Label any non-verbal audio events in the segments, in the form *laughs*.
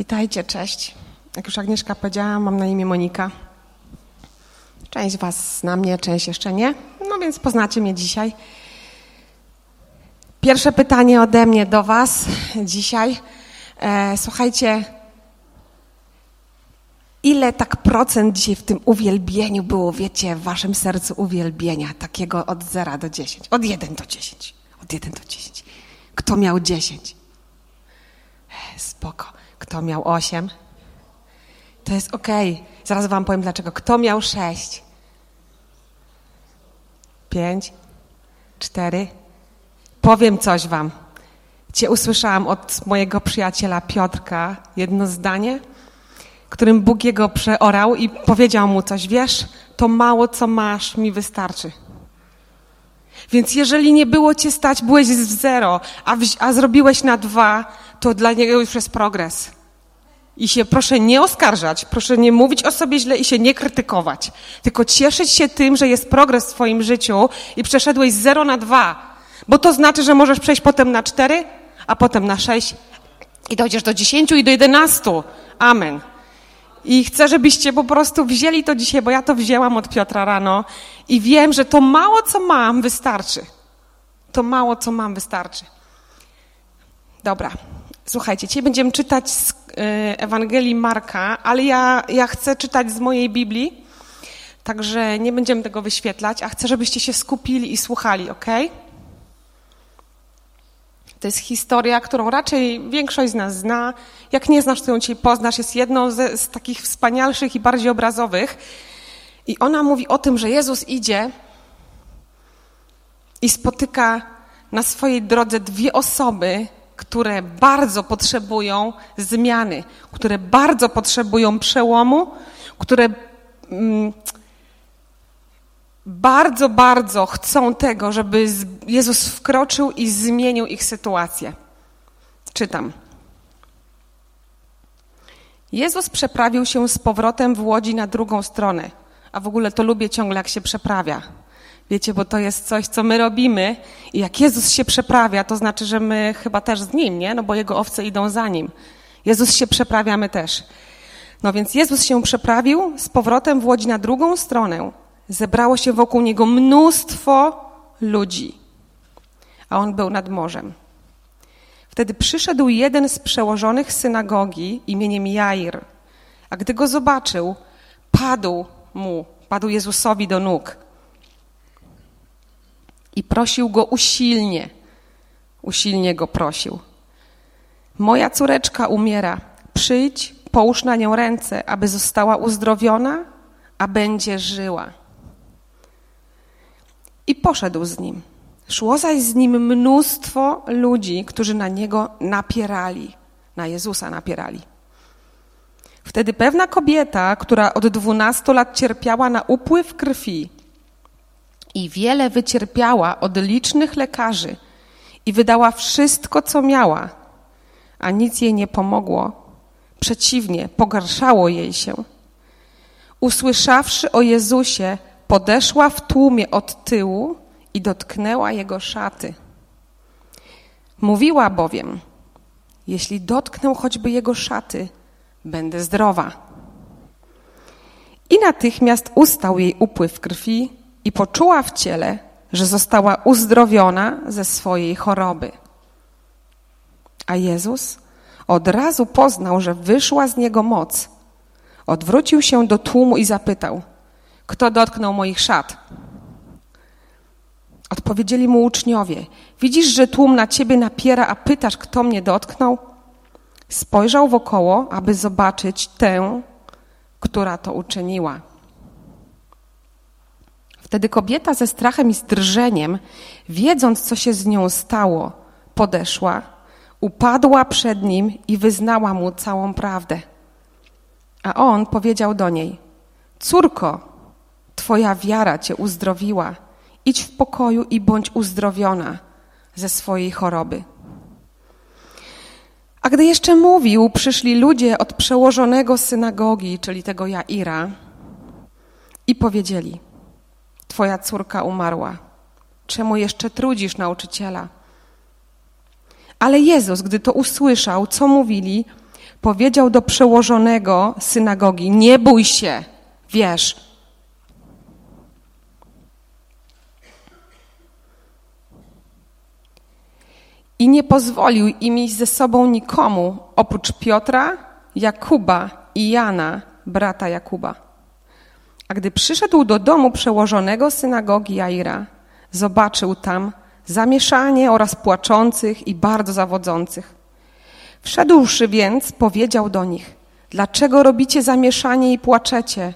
Witajcie, cześć. Jak już Agnieszka powiedziała, mam na imię Monika. Część Was zna mnie, część jeszcze nie. No więc poznacie mnie dzisiaj. Pierwsze pytanie ode mnie do Was dzisiaj. E, słuchajcie, ile tak procent dzisiaj w tym uwielbieniu było, wiecie, w Waszym sercu uwielbienia, takiego od 0 do 10? Od 1 do 10. Od 1 do 10. Kto miał 10? E, spoko. Kto miał 8? To jest ok. Zaraz Wam powiem dlaczego. Kto miał 6? 5? 4? Powiem coś Wam. Cię usłyszałam od mojego przyjaciela Piotrka jedno zdanie, którym Bóg jego przeorał i powiedział mu coś. Wiesz, to mało co masz mi wystarczy. Więc jeżeli nie było cię stać, byłeś w zero, a, w, a zrobiłeś na dwa, to dla niego już jest progres. I się proszę nie oskarżać, proszę nie mówić o sobie źle i się nie krytykować, tylko cieszyć się tym, że jest progres w swoim życiu i przeszedłeś z zero na dwa, bo to znaczy, że możesz przejść potem na cztery, a potem na sześć i dojdziesz do dziesięciu i do jedenastu. Amen. I chcę, żebyście po prostu wzięli to dzisiaj, bo ja to wzięłam od Piotra rano i wiem, że to mało, co mam, wystarczy. To mało, co mam, wystarczy. Dobra, słuchajcie, dzisiaj będziemy czytać z Ewangelii Marka, ale ja, ja chcę czytać z mojej Biblii, także nie będziemy tego wyświetlać, a chcę, żebyście się skupili i słuchali, ok? To jest historia, którą raczej większość z nas zna. Jak nie znasz, to ją dzisiaj poznasz. Jest jedną z takich wspanialszych i bardziej obrazowych. I ona mówi o tym, że Jezus idzie i spotyka na swojej drodze dwie osoby, które bardzo potrzebują zmiany, które bardzo potrzebują przełomu, które mm, bardzo, bardzo chcą tego, żeby Jezus wkroczył i zmienił ich sytuację. Czytam. Jezus przeprawił się z powrotem w łodzi na drugą stronę. A w ogóle to lubię ciągle, jak się przeprawia. Wiecie, bo to jest coś, co my robimy i jak Jezus się przeprawia, to znaczy, że my chyba też z Nim, nie? No bo Jego owce idą za Nim. Jezus się przeprawia, my też. No więc Jezus się przeprawił z powrotem w łodzi na drugą stronę. Zebrało się wokół Niego mnóstwo ludzi, a On był nad morzem. Wtedy przyszedł jeden z przełożonych synagogi imieniem Jair, a gdy go zobaczył, padł mu, padł Jezusowi do nóg i prosił go usilnie, usilnie go prosił. Moja córeczka umiera, przyjdź, połóż na nią ręce, aby została uzdrowiona, a będzie żyła. I poszedł z nim. Szło zaś z nim mnóstwo ludzi, którzy na niego napierali, na Jezusa napierali. Wtedy pewna kobieta, która od dwunastu lat cierpiała na upływ krwi i wiele wycierpiała od licznych lekarzy i wydała wszystko, co miała, a nic jej nie pomogło, przeciwnie, pogarszało jej się. Usłyszawszy o Jezusie, podeszła w tłumie od tyłu i dotknęła jego szaty. Mówiła bowiem, jeśli dotknę choćby jego szaty, będę zdrowa. I natychmiast ustał jej upływ krwi i poczuła w ciele, że została uzdrowiona ze swojej choroby. A Jezus od razu poznał, że wyszła z niego moc. Odwrócił się do tłumu i zapytał: Kto dotknął moich szat? Odpowiedzieli mu uczniowie: Widzisz, że tłum na ciebie napiera, a pytasz, kto mnie dotknął? Spojrzał wokoło, aby zobaczyć tę, która to uczyniła. Wtedy kobieta ze strachem i z drżeniem, wiedząc, co się z nią stało, podeszła, upadła przed nim i wyznała mu całą prawdę. A on powiedział do niej: Córko, twoja wiara cię uzdrowiła. Idź w pokoju i bądź uzdrowiona ze swojej choroby. A gdy jeszcze mówił, przyszli ludzie od przełożonego synagogi, czyli tego Jaira, i powiedzieli: Twoja córka umarła. Czemu jeszcze trudzisz nauczyciela? Ale Jezus, gdy to usłyszał, co mówili, powiedział do przełożonego synagogi: Nie bój się, wiesz. I nie pozwolił im iść ze sobą nikomu oprócz Piotra, Jakuba i Jana, brata Jakuba. A gdy przyszedł do domu przełożonego synagogi Jaira, zobaczył tam zamieszanie oraz płaczących i bardzo zawodzących. Wszedłszy więc, powiedział do nich: Dlaczego robicie zamieszanie i płaczecie?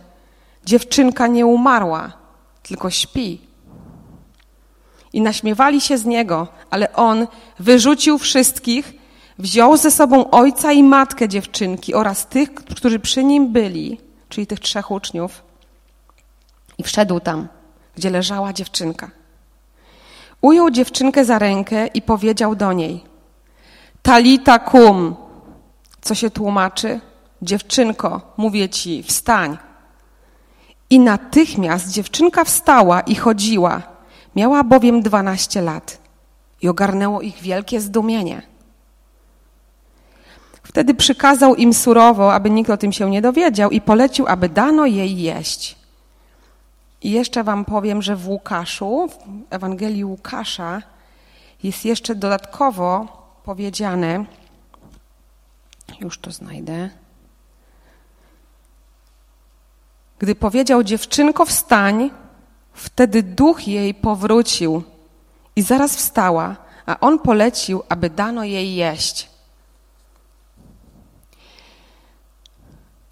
Dziewczynka nie umarła, tylko śpi. I naśmiewali się z niego, ale on wyrzucił wszystkich, wziął ze sobą ojca i matkę dziewczynki oraz tych, którzy przy nim byli, czyli tych trzech uczniów, i wszedł tam, gdzie leżała dziewczynka. Ujął dziewczynkę za rękę i powiedział do niej: Talita kum, co się tłumaczy? Dziewczynko, mówię ci, wstań. I natychmiast dziewczynka wstała i chodziła. Miała bowiem dwanaście lat i ogarnęło ich wielkie zdumienie. Wtedy przykazał im surowo, aby nikt o tym się nie dowiedział i polecił, aby dano jej jeść. I jeszcze wam powiem, że w Łukaszu, w Ewangelii Łukasza jest jeszcze dodatkowo powiedziane, już to znajdę, gdy powiedział dziewczynko wstań, wtedy duch jej powrócił i zaraz wstała, a on polecił, aby dano jej jeść.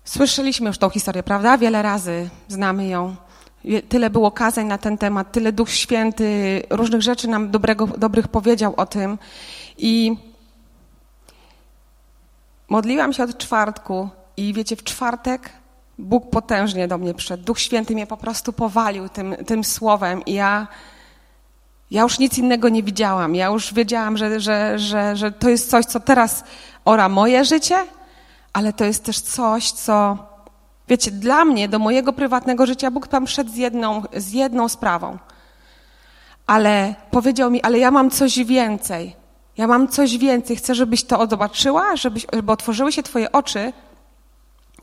Słyszeliśmy już tą historię, prawda? Wiele razy znamy ją. Tyle było kazań na ten temat, tyle Duch Święty różnych rzeczy nam dobrego, dobrych powiedział o tym. I modliłam się od czwartku i wiecie, w czwartek Bóg potężnie do mnie przyszedł. Duch Święty mnie po prostu powalił tym, tym słowem i ja, ja już nic innego nie widziałam. Ja już wiedziałam, że, że, że, że to jest coś, co teraz ora moje życie, ale to jest też coś, co Wiecie, dla mnie, do mojego prywatnego życia Bóg tam wszedł z jedną, z jedną sprawą. Ale powiedział mi, ale ja mam coś więcej. Ja mam coś więcej. Chcę, żebyś to zobaczyła, żebyś, żeby otworzyły się twoje oczy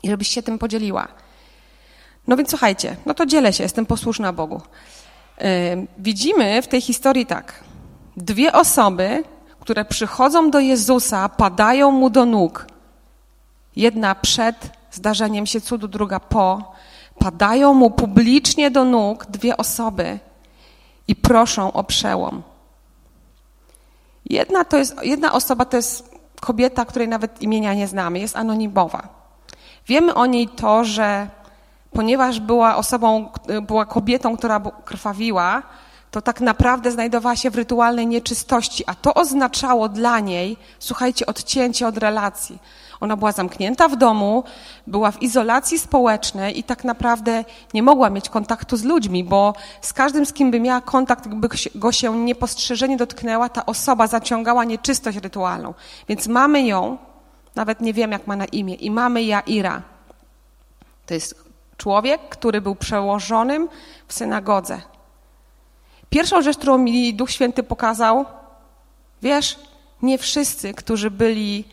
i żebyś się tym podzieliła. No więc słuchajcie, no to dzielę się, jestem posłuszna Bogu. Widzimy w tej historii tak. Dwie osoby, które przychodzą do Jezusa, padają mu do nóg. Jedna przed zdarzeniem się cudu, druga po, padają mu publicznie do nóg dwie osoby i proszą o przełom. Jedna, to jest, jedna osoba to jest kobieta, której nawet imienia nie znamy, jest anonimowa. Wiemy o niej to, że ponieważ była osobą, była kobietą, która krwawiła, to tak naprawdę znajdowała się w rytualnej nieczystości, a to oznaczało dla niej, słuchajcie, odcięcie od relacji. Ona była zamknięta w domu, była w izolacji społecznej i tak naprawdę nie mogła mieć kontaktu z ludźmi, bo z każdym, z kim by miała kontakt, by go się niepostrzeżenie dotknęła, ta osoba zaciągała nieczystość rytualną. Więc mamy ją, nawet nie wiem jak ma na imię, i mamy Jaira. To jest człowiek, który był przełożonym w synagodze. Pierwszą rzecz, którą mi Duch Święty pokazał, wiesz, nie wszyscy, którzy byli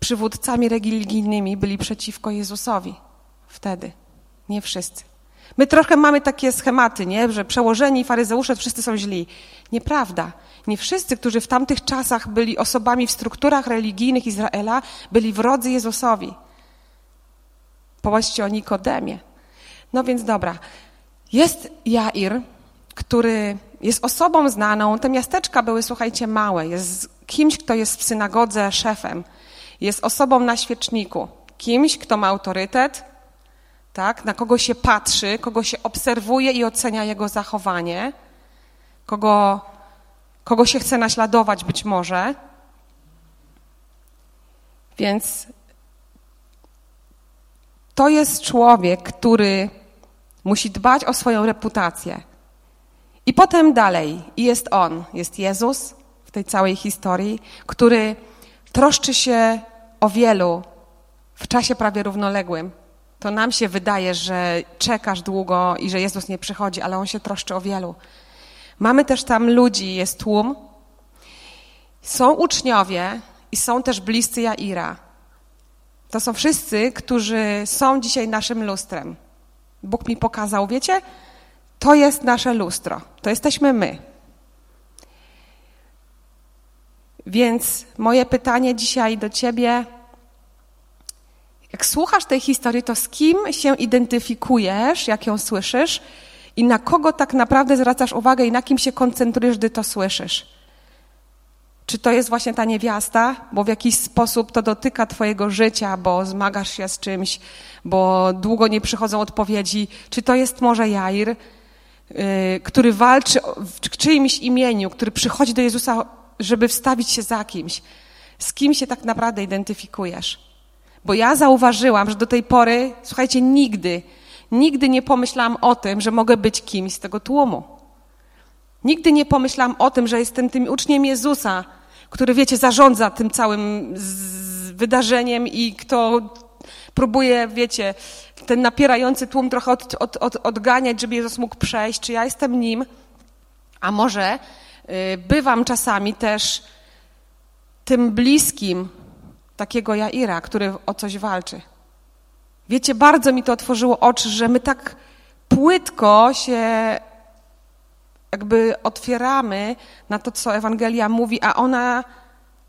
przywódcami religijnymi byli przeciwko Jezusowi wtedy. Nie wszyscy. My trochę mamy takie schematy, nie? że przełożeni faryzeusze wszyscy są źli. Nieprawda. Nie wszyscy, którzy w tamtych czasach byli osobami w strukturach religijnych Izraela, byli wrodzy Jezusowi. Połaście o Nikodemie. No więc dobra. Jest Jair, który jest osobą znaną. Te miasteczka były, słuchajcie, małe. Jest kimś, kto jest w synagodze szefem. Jest osobą na świeczniku, kimś, kto ma autorytet, tak, na kogo się patrzy, kogo się obserwuje i ocenia jego zachowanie, kogo, kogo się chce naśladować być może. Więc to jest człowiek, który musi dbać o swoją reputację. I potem dalej jest on, jest Jezus w tej całej historii, który troszczy się o wielu w czasie prawie równoległym. To nam się wydaje, że czekasz długo i że Jezus nie przychodzi, ale On się troszczy o wielu. Mamy też tam ludzi, jest tłum. Są uczniowie i są też bliscy Jaira. To są wszyscy, którzy są dzisiaj naszym lustrem. Bóg mi pokazał, wiecie, to jest nasze lustro. To jesteśmy my. Więc moje pytanie dzisiaj do ciebie, jak słuchasz tej historii, to z kim się identyfikujesz, jak ją słyszysz i na kogo tak naprawdę zwracasz uwagę i na kim się koncentrujesz, gdy to słyszysz? Czy to jest właśnie ta niewiasta, bo w jakiś sposób to dotyka Twojego życia, bo zmagasz się z czymś, bo długo nie przychodzą odpowiedzi? Czy to jest może Jair, który walczy w czyimś imieniu, który przychodzi do Jezusa, żeby wstawić się za kimś? Z kim się tak naprawdę identyfikujesz? Bo ja zauważyłam, że do tej pory, słuchajcie, nigdy, nigdy nie pomyślałam o tym, że mogę być kimś z tego tłumu. Nigdy nie pomyślałam o tym, że jestem tym uczniem Jezusa, który, wiecie, zarządza tym całym wydarzeniem i kto próbuje, wiecie, ten napierający tłum trochę od, od, od, odganiać, żeby Jezus mógł przejść, czy ja jestem nim, a może y, bywam czasami też tym bliskim takiego Jaira, który o coś walczy. Wiecie, bardzo mi to otworzyło oczy, że my tak płytko się jakby otwieramy na to, co Ewangelia mówi, a ona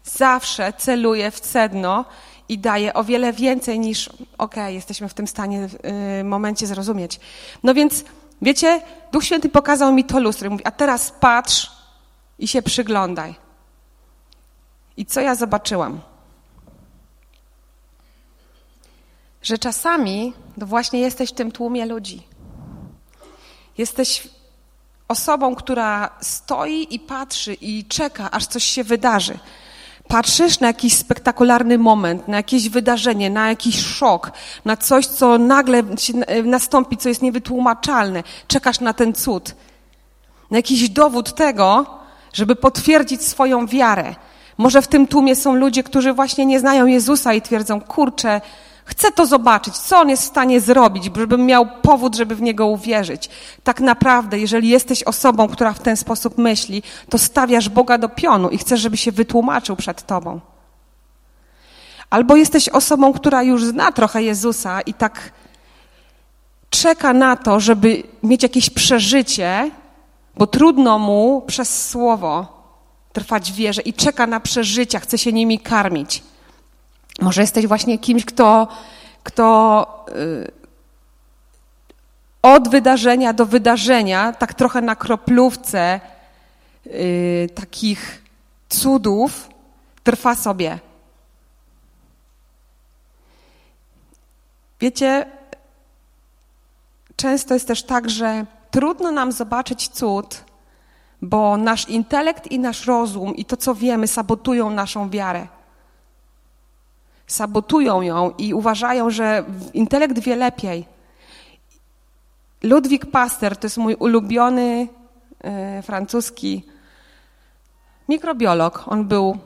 zawsze celuje w sedno i daje o wiele więcej niż, okay, jesteśmy w tym stanie, y, momencie zrozumieć. No więc, wiecie, Duch Święty pokazał mi to lustro i mówi, a teraz patrz i się przyglądaj. I co ja zobaczyłam? Że czasami to właśnie jesteś w tym tłumie ludzi. Jesteś osobą, która stoi i patrzy i czeka, aż coś się wydarzy. Patrzysz na jakiś spektakularny moment, na jakieś wydarzenie, na jakiś szok, na coś, co nagle nastąpi, co jest niewytłumaczalne. Czekasz na ten cud. Na jakiś dowód tego, żeby potwierdzić swoją wiarę. Może w tym tłumie są ludzie, którzy właśnie nie znają Jezusa i twierdzą, kurczę, Chcę to zobaczyć, co on jest w stanie zrobić, żebym miał powód, żeby w niego uwierzyć. Tak naprawdę, jeżeli jesteś osobą, która w ten sposób myśli, to stawiasz Boga do pionu i chcesz, żeby się wytłumaczył przed tobą. Albo jesteś osobą, która już zna trochę Jezusa i tak czeka na to, żeby mieć jakieś przeżycie, bo trudno mu przez słowo trwać w wierze i czeka na przeżycia, chce się nimi karmić. Może jesteś właśnie kimś, kto, kto y, od wydarzenia do wydarzenia, tak trochę na kroplówce y, takich cudów, trwa sobie. Wiecie, często jest też tak, że trudno nam zobaczyć cud, bo nasz intelekt i nasz rozum i to, co wiemy, sabotują naszą wiarę sabotują ją i uważają, że intelekt wie lepiej. Ludwik Pasteur to jest mój ulubiony e, francuski mikrobiolog. On był,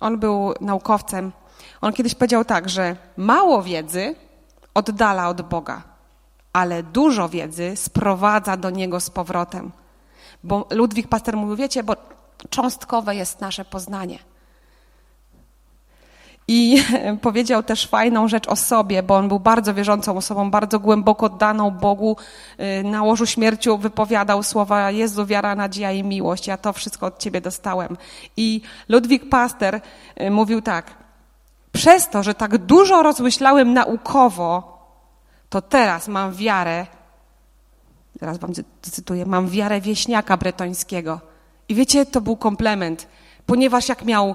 on był naukowcem. On kiedyś powiedział tak, że mało wiedzy oddala od Boga, ale dużo wiedzy sprowadza do Niego z powrotem. Bo Ludwik Pasteur mówił, wiecie, bo cząstkowe jest nasze poznanie. I *laughs* powiedział też fajną rzecz o sobie, bo on był bardzo wierzącą osobą, bardzo głęboko oddaną Bogu. Y, na łożu śmierci wypowiadał słowa Jezu, wiara, nadzieja i miłość. Ja to wszystko od Ciebie dostałem. I Ludwik Paster y, mówił tak. Przez to, że tak dużo rozmyślałem naukowo, to teraz mam wiarę, teraz wam cytuję, mam wiarę wieśniaka bretońskiego. I wiecie, to był komplement, ponieważ jak miał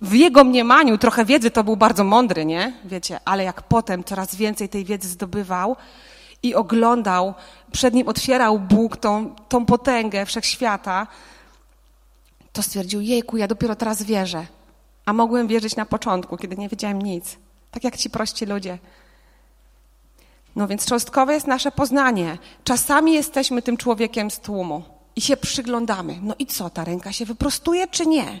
w jego mniemaniu trochę wiedzy to był bardzo mądry, nie? Wiecie, ale jak potem coraz więcej tej wiedzy zdobywał i oglądał, przed nim otwierał Bóg tą, tą potęgę wszechświata, to stwierdził, jejku, ja dopiero teraz wierzę. A mogłem wierzyć na początku, kiedy nie wiedziałem nic. Tak jak ci prości ludzie. No więc cząstkowe jest nasze poznanie. Czasami jesteśmy tym człowiekiem z tłumu i się przyglądamy. No i co, ta ręka się wyprostuje czy nie?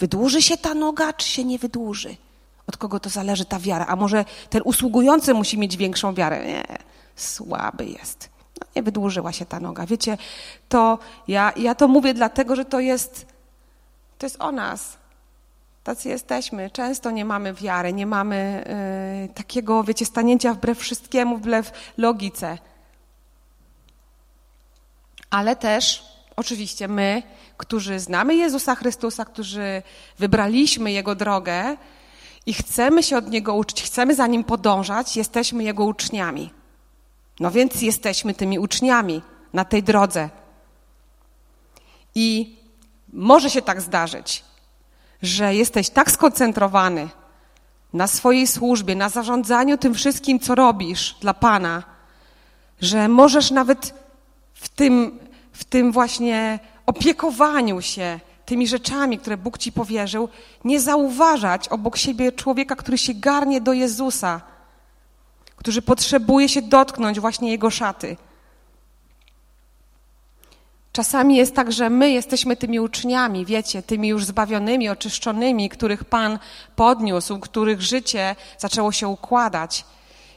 Wydłuży się ta noga, czy się nie wydłuży? Od kogo to zależy ta wiara? A może ten usługujący musi mieć większą wiarę? Nie, słaby jest. No, nie wydłużyła się ta noga. Wiecie, to ja, ja to mówię dlatego, że to jest, to jest o nas. Tacy jesteśmy. Często nie mamy wiary, nie mamy y, takiego, wiecie, stanięcia wbrew wszystkiemu, wbrew logice. Ale też, oczywiście, my, którzy znamy Jezusa Chrystusa, którzy wybraliśmy Jego drogę i chcemy się od Niego uczyć, chcemy za Nim podążać, jesteśmy Jego uczniami. No więc jesteśmy tymi uczniami na tej drodze. I może się tak zdarzyć, że jesteś tak skoncentrowany na swojej służbie, na zarządzaniu tym wszystkim, co robisz dla Pana, że możesz nawet w tym, w tym właśnie opiekowaniu się tymi rzeczami, które Bóg ci powierzył, nie zauważać obok siebie człowieka, który się garnie do Jezusa, który potrzebuje się dotknąć właśnie Jego szaty. Czasami jest tak, że my jesteśmy tymi uczniami, wiecie, tymi już zbawionymi, oczyszczonymi, których Pan podniósł, których życie zaczęło się układać.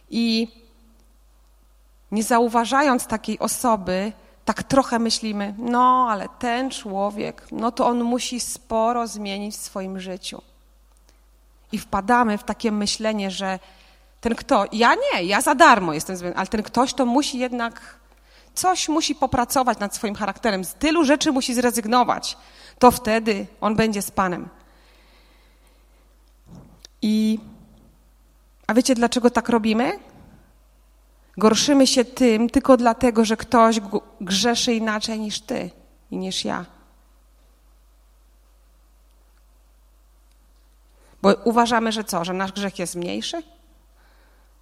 I nie zauważając takiej osoby, tak trochę myślimy, no ale ten człowiek, no to on musi sporo zmienić w swoim życiu. I wpadamy w takie myślenie, że ten kto, ja nie, ja za darmo jestem zmieniony, ale ten ktoś to musi jednak coś musi popracować nad swoim charakterem, z tylu rzeczy musi zrezygnować. To wtedy on będzie z Panem. I a wiecie, dlaczego tak robimy? Gorszymy się tym tylko dlatego, że ktoś grzeszy inaczej niż ty i niż ja. Bo uważamy, że co? Że nasz grzech jest mniejszy?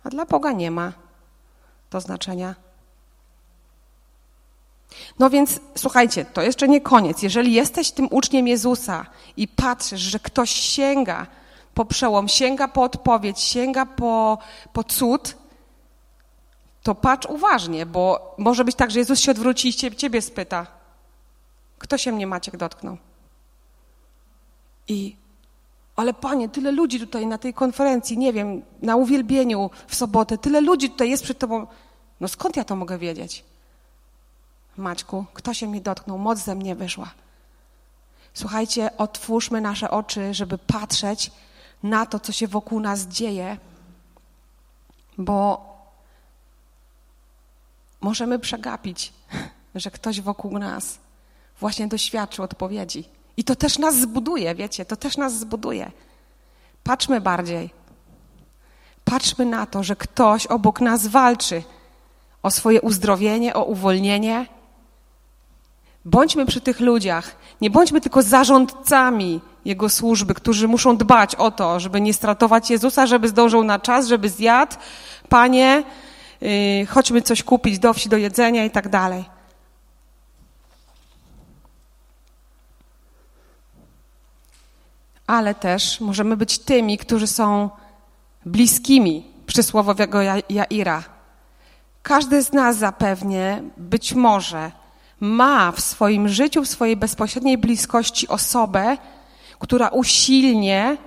A dla Boga nie ma to znaczenia. No więc słuchajcie, to jeszcze nie koniec. Jeżeli jesteś tym uczniem Jezusa i patrzysz, że ktoś sięga po przełom, sięga po odpowiedź, sięga po, po cud, to patrz uważnie, bo może być tak, że Jezus się odwróci i ciebie spyta, kto się mnie Maciek dotknął? I, ale panie, tyle ludzi tutaj na tej konferencji, nie wiem, na uwielbieniu w sobotę, tyle ludzi tutaj jest przed tobą. No skąd ja to mogę wiedzieć? Maćku, kto się mnie dotknął, moc ze mnie wyszła. Słuchajcie, otwórzmy nasze oczy, żeby patrzeć na to, co się wokół nas dzieje, bo możemy przegapić, że ktoś wokół nas właśnie doświadczył odpowiedzi. I to też nas zbuduje, wiecie, to też nas zbuduje. Patrzmy bardziej. Patrzmy na to, że ktoś obok nas walczy o swoje uzdrowienie, o uwolnienie. Bądźmy przy tych ludziach. Nie bądźmy tylko zarządcami Jego służby, którzy muszą dbać o to, żeby nie stratować Jezusa, żeby zdążył na czas, żeby zjadł. Panie, chodźmy coś kupić do wsi, do jedzenia i tak dalej. Ale też możemy być tymi, którzy są bliskimi przysłowiowego Jaira. Każdy z nas zapewnie, być może, ma w swoim życiu, w swojej bezpośredniej bliskości osobę, która usilnie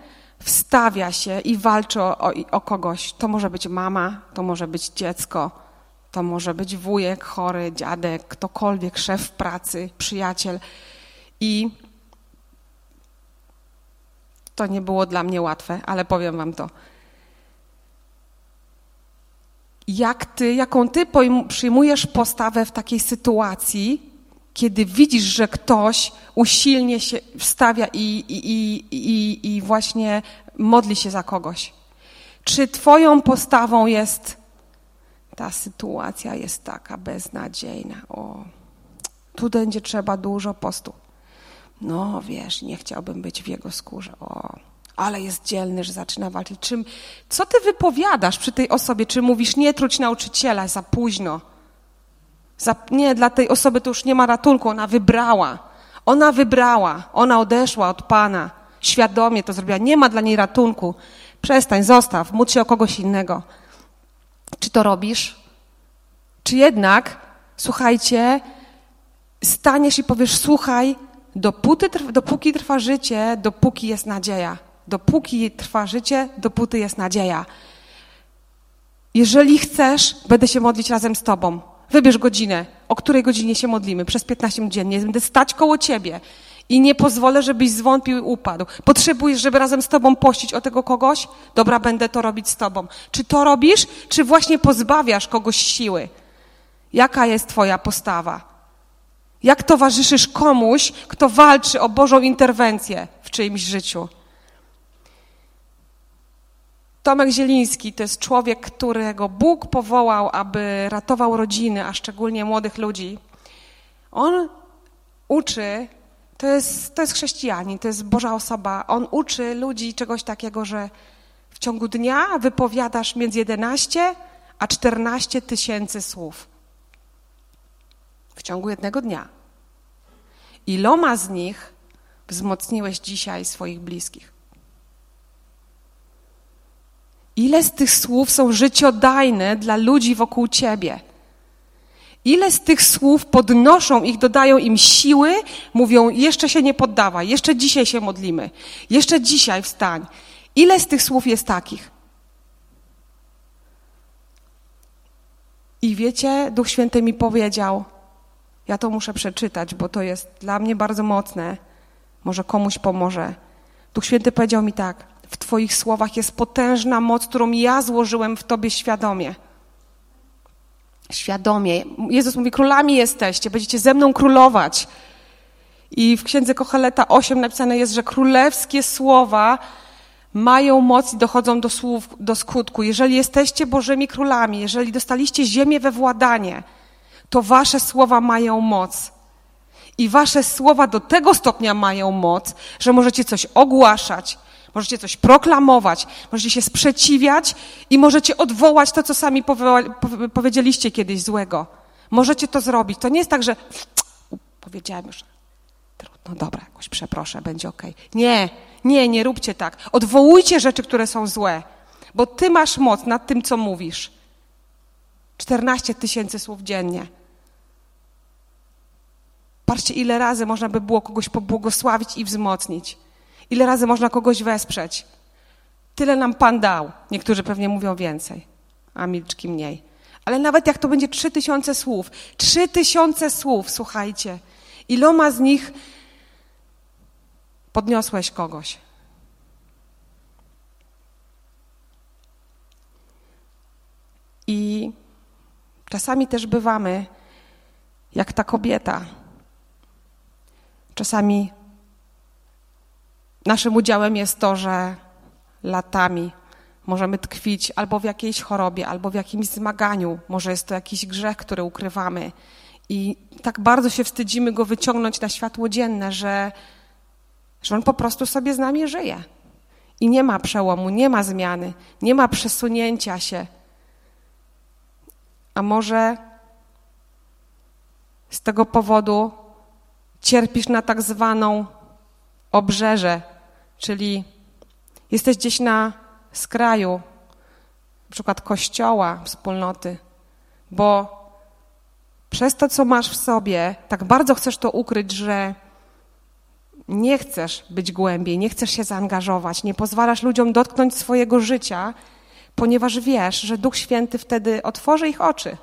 wstawia się i walczy o, o, kogoś. To może być mama, to może być dziecko, to może być wujek chory, dziadek, ktokolwiek, szef pracy, przyjaciel. I to nie było dla mnie łatwe, ale powiem wam to. Jak ty, jaką ty przyjmujesz postawę w takiej sytuacji, kiedy widzisz, że ktoś usilnie się wstawia i, i, i, i, właśnie modli się za kogoś? Czy twoją postawą jest ta sytuacja jest taka beznadziejna? O, tu będzie trzeba dużo postu. No wiesz, nie chciałbym być w jego skórze. O, ale jest dzielny, że zaczyna walczyć. Czym, co ty wypowiadasz przy tej osobie? Czy mówisz, nie truć nauczyciela, za późno? Nie, dla tej osoby to już nie ma ratunku, ona wybrała. Ona wybrała, ona odeszła od Pana, świadomie to zrobiła, nie ma dla niej ratunku. Przestań, zostaw, módl się o kogoś innego. Czy to robisz? Czy jednak, słuchajcie, staniesz i powiesz, słuchaj, dopóty, dopóki trwa życie, dopóki jest nadzieja. Dopóki trwa życie, dopóty jest nadzieja. Jeżeli chcesz, będę się modlić razem z Tobą. Wybierz godzinę, o której godzinie się modlimy, przez 15 minut dziennie. Będę stać koło Ciebie I nie pozwolę, żebyś zwątpił i upadł. Potrzebujesz, żeby razem z tobą pościć o tego kogoś? Dobra, będę to robić z tobą. Czy to robisz, czy właśnie pozbawiasz kogoś siły? Jaka jest twoja postawa? Jak towarzyszysz komuś, kto walczy o Bożą interwencję w czyimś życiu? Tomek Zieliński to jest człowiek, którego Bóg powołał, aby ratował rodziny, a szczególnie młodych ludzi. On uczy, to jest, to jest chrześcijanin, to jest Boża osoba. On uczy ludzi czegoś takiego, że w ciągu dnia wypowiadasz między 11 a 14 tysięcy słów. W ciągu jednego dnia. Iloma z nich wzmocniłeś dzisiaj swoich bliskich? Ile z tych słów są życiodajne dla ludzi wokół ciebie? Ile z tych słów podnoszą ich, dodają im siły, mówią: Jeszcze się nie poddawaj, jeszcze dzisiaj się modlimy, jeszcze dzisiaj wstań. Ile z tych słów jest takich? I wiecie, Duch Święty mi powiedział: Ja to muszę przeczytać, bo to jest dla mnie bardzo mocne. Może komuś pomoże. Duch Święty powiedział mi tak: W Twoich słowach jest potężna moc, którą ja złożyłem w Tobie świadomie świadomie. Jezus mówi, królami jesteście, będziecie ze mną królować. I w księdze Kocheleta 8 napisane jest, że królewskie słowa mają moc i dochodzą do słów, do skutku. Jeżeli jesteście Bożymi królami, jeżeli dostaliście ziemię we władanie, to wasze słowa mają moc. I wasze słowa do tego stopnia mają moc, że możecie coś ogłaszać, możecie coś proklamować, możecie się sprzeciwiać i możecie odwołać to, co sami powiedzieliście kiedyś złego. Możecie to zrobić. To nie jest tak, że powiedziałem już, no dobra, jakoś przeproszę, będzie ok. Nie, nie, nie róbcie tak. Odwołujcie rzeczy, które są złe, bo ty masz moc nad tym, co mówisz. 14 tysięcy słów dziennie. Patrzcie, ile razy można by było kogoś pobłogosławić i wzmocnić. Ile razy można kogoś wesprzeć? Tyle nam Pan dał. Niektórzy pewnie mówią więcej, a milczki mniej. Ale nawet jak to będzie trzy tysiące słów, trzy tysiące słów, słuchajcie, iloma z nich podniosłeś kogoś? I czasami też bywamy jak ta kobieta. Czasami Naszym udziałem jest to, że latami możemy tkwić albo w jakiejś chorobie, albo w jakimś zmaganiu. Może jest to jakiś grzech, który ukrywamy. I tak bardzo się wstydzimy go wyciągnąć na światło dzienne, że, że on po prostu sobie z nami żyje. I nie ma przełomu, nie ma zmiany, nie ma przesunięcia się. A może z tego powodu cierpisz na tak zwaną obrzeże Czyli jesteś gdzieś na skraju, na przykład kościoła, wspólnoty, bo przez to, co masz w sobie, tak bardzo chcesz to ukryć, że nie chcesz być głębiej, nie chcesz się zaangażować, nie pozwalasz ludziom dotknąć swojego życia, ponieważ wiesz, że Duch Święty wtedy otworzy ich oczy,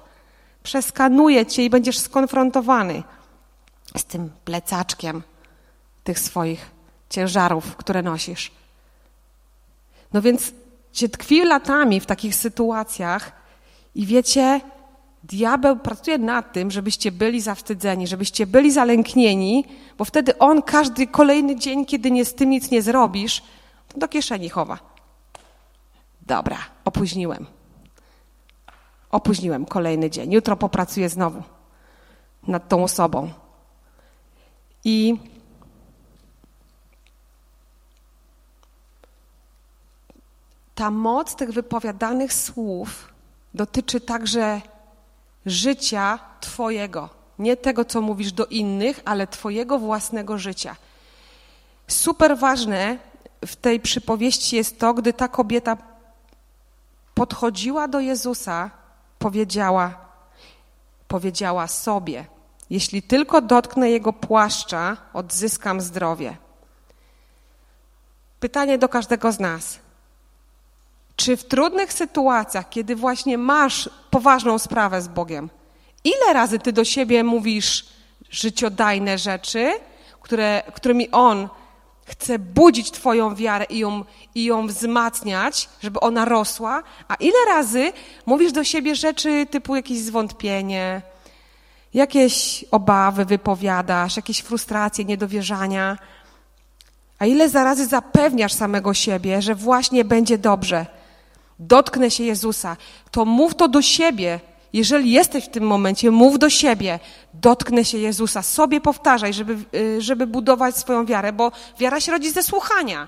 przeskanuje cię i będziesz skonfrontowany z tym plecaczkiem tych swoich ciężarów, które nosisz. No więc się tkwi latami w takich sytuacjach i wiecie, diabeł pracuje nad tym, żebyście byli zawstydzeni, żebyście byli zalęknieni, bo wtedy on każdy kolejny dzień, kiedy nie z tym nic nie zrobisz, do kieszeni chowa. Dobra, opóźniłem. Opóźniłem kolejny dzień. Jutro popracuję znowu nad tą osobą. I ta moc tych wypowiadanych słów dotyczy także życia Twojego. Nie tego, co mówisz do innych, ale Twojego własnego życia. Super ważne w tej przypowieści jest to, gdy ta kobieta podchodziła do Jezusa, powiedziała, powiedziała sobie: Jeśli tylko dotknę jego płaszcza, odzyskam zdrowie. Pytanie do każdego z nas. Czy w trudnych sytuacjach, kiedy właśnie masz poważną sprawę z Bogiem, ile razy ty do siebie mówisz życiodajne rzeczy, które, którymi On chce budzić Twoją wiarę i ją, i ją wzmacniać, żeby ona rosła, a ile razy mówisz do siebie rzeczy typu jakieś zwątpienie, jakieś obawy wypowiadasz, jakieś frustracje, niedowierzania, a ile razy zapewniasz samego siebie, że właśnie będzie dobrze, dotknę się Jezusa, to mów to do siebie, jeżeli jesteś w tym momencie, mów do siebie, dotknę się Jezusa, sobie powtarzaj, żeby, y, żeby budować swoją wiarę, bo wiara się rodzi ze słuchania.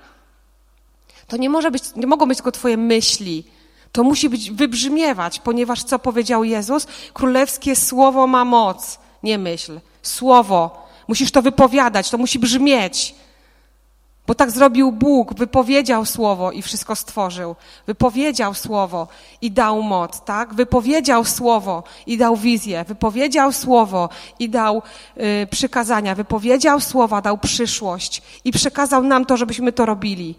To nie, może być, nie mogą być tylko Twoje myśli. To musi być wybrzmiewać, ponieważ co powiedział Jezus? Królewskie słowo ma moc, nie myśl. Słowo. Musisz to wypowiadać, to musi brzmieć. Bo tak zrobił Bóg, wypowiedział słowo i wszystko stworzył. Wypowiedział słowo i dał moc, tak? Wypowiedział słowo i dał wizję. Wypowiedział słowo i dał y, przykazania. Wypowiedział słowa, dał przyszłość i przekazał nam to, żebyśmy to robili.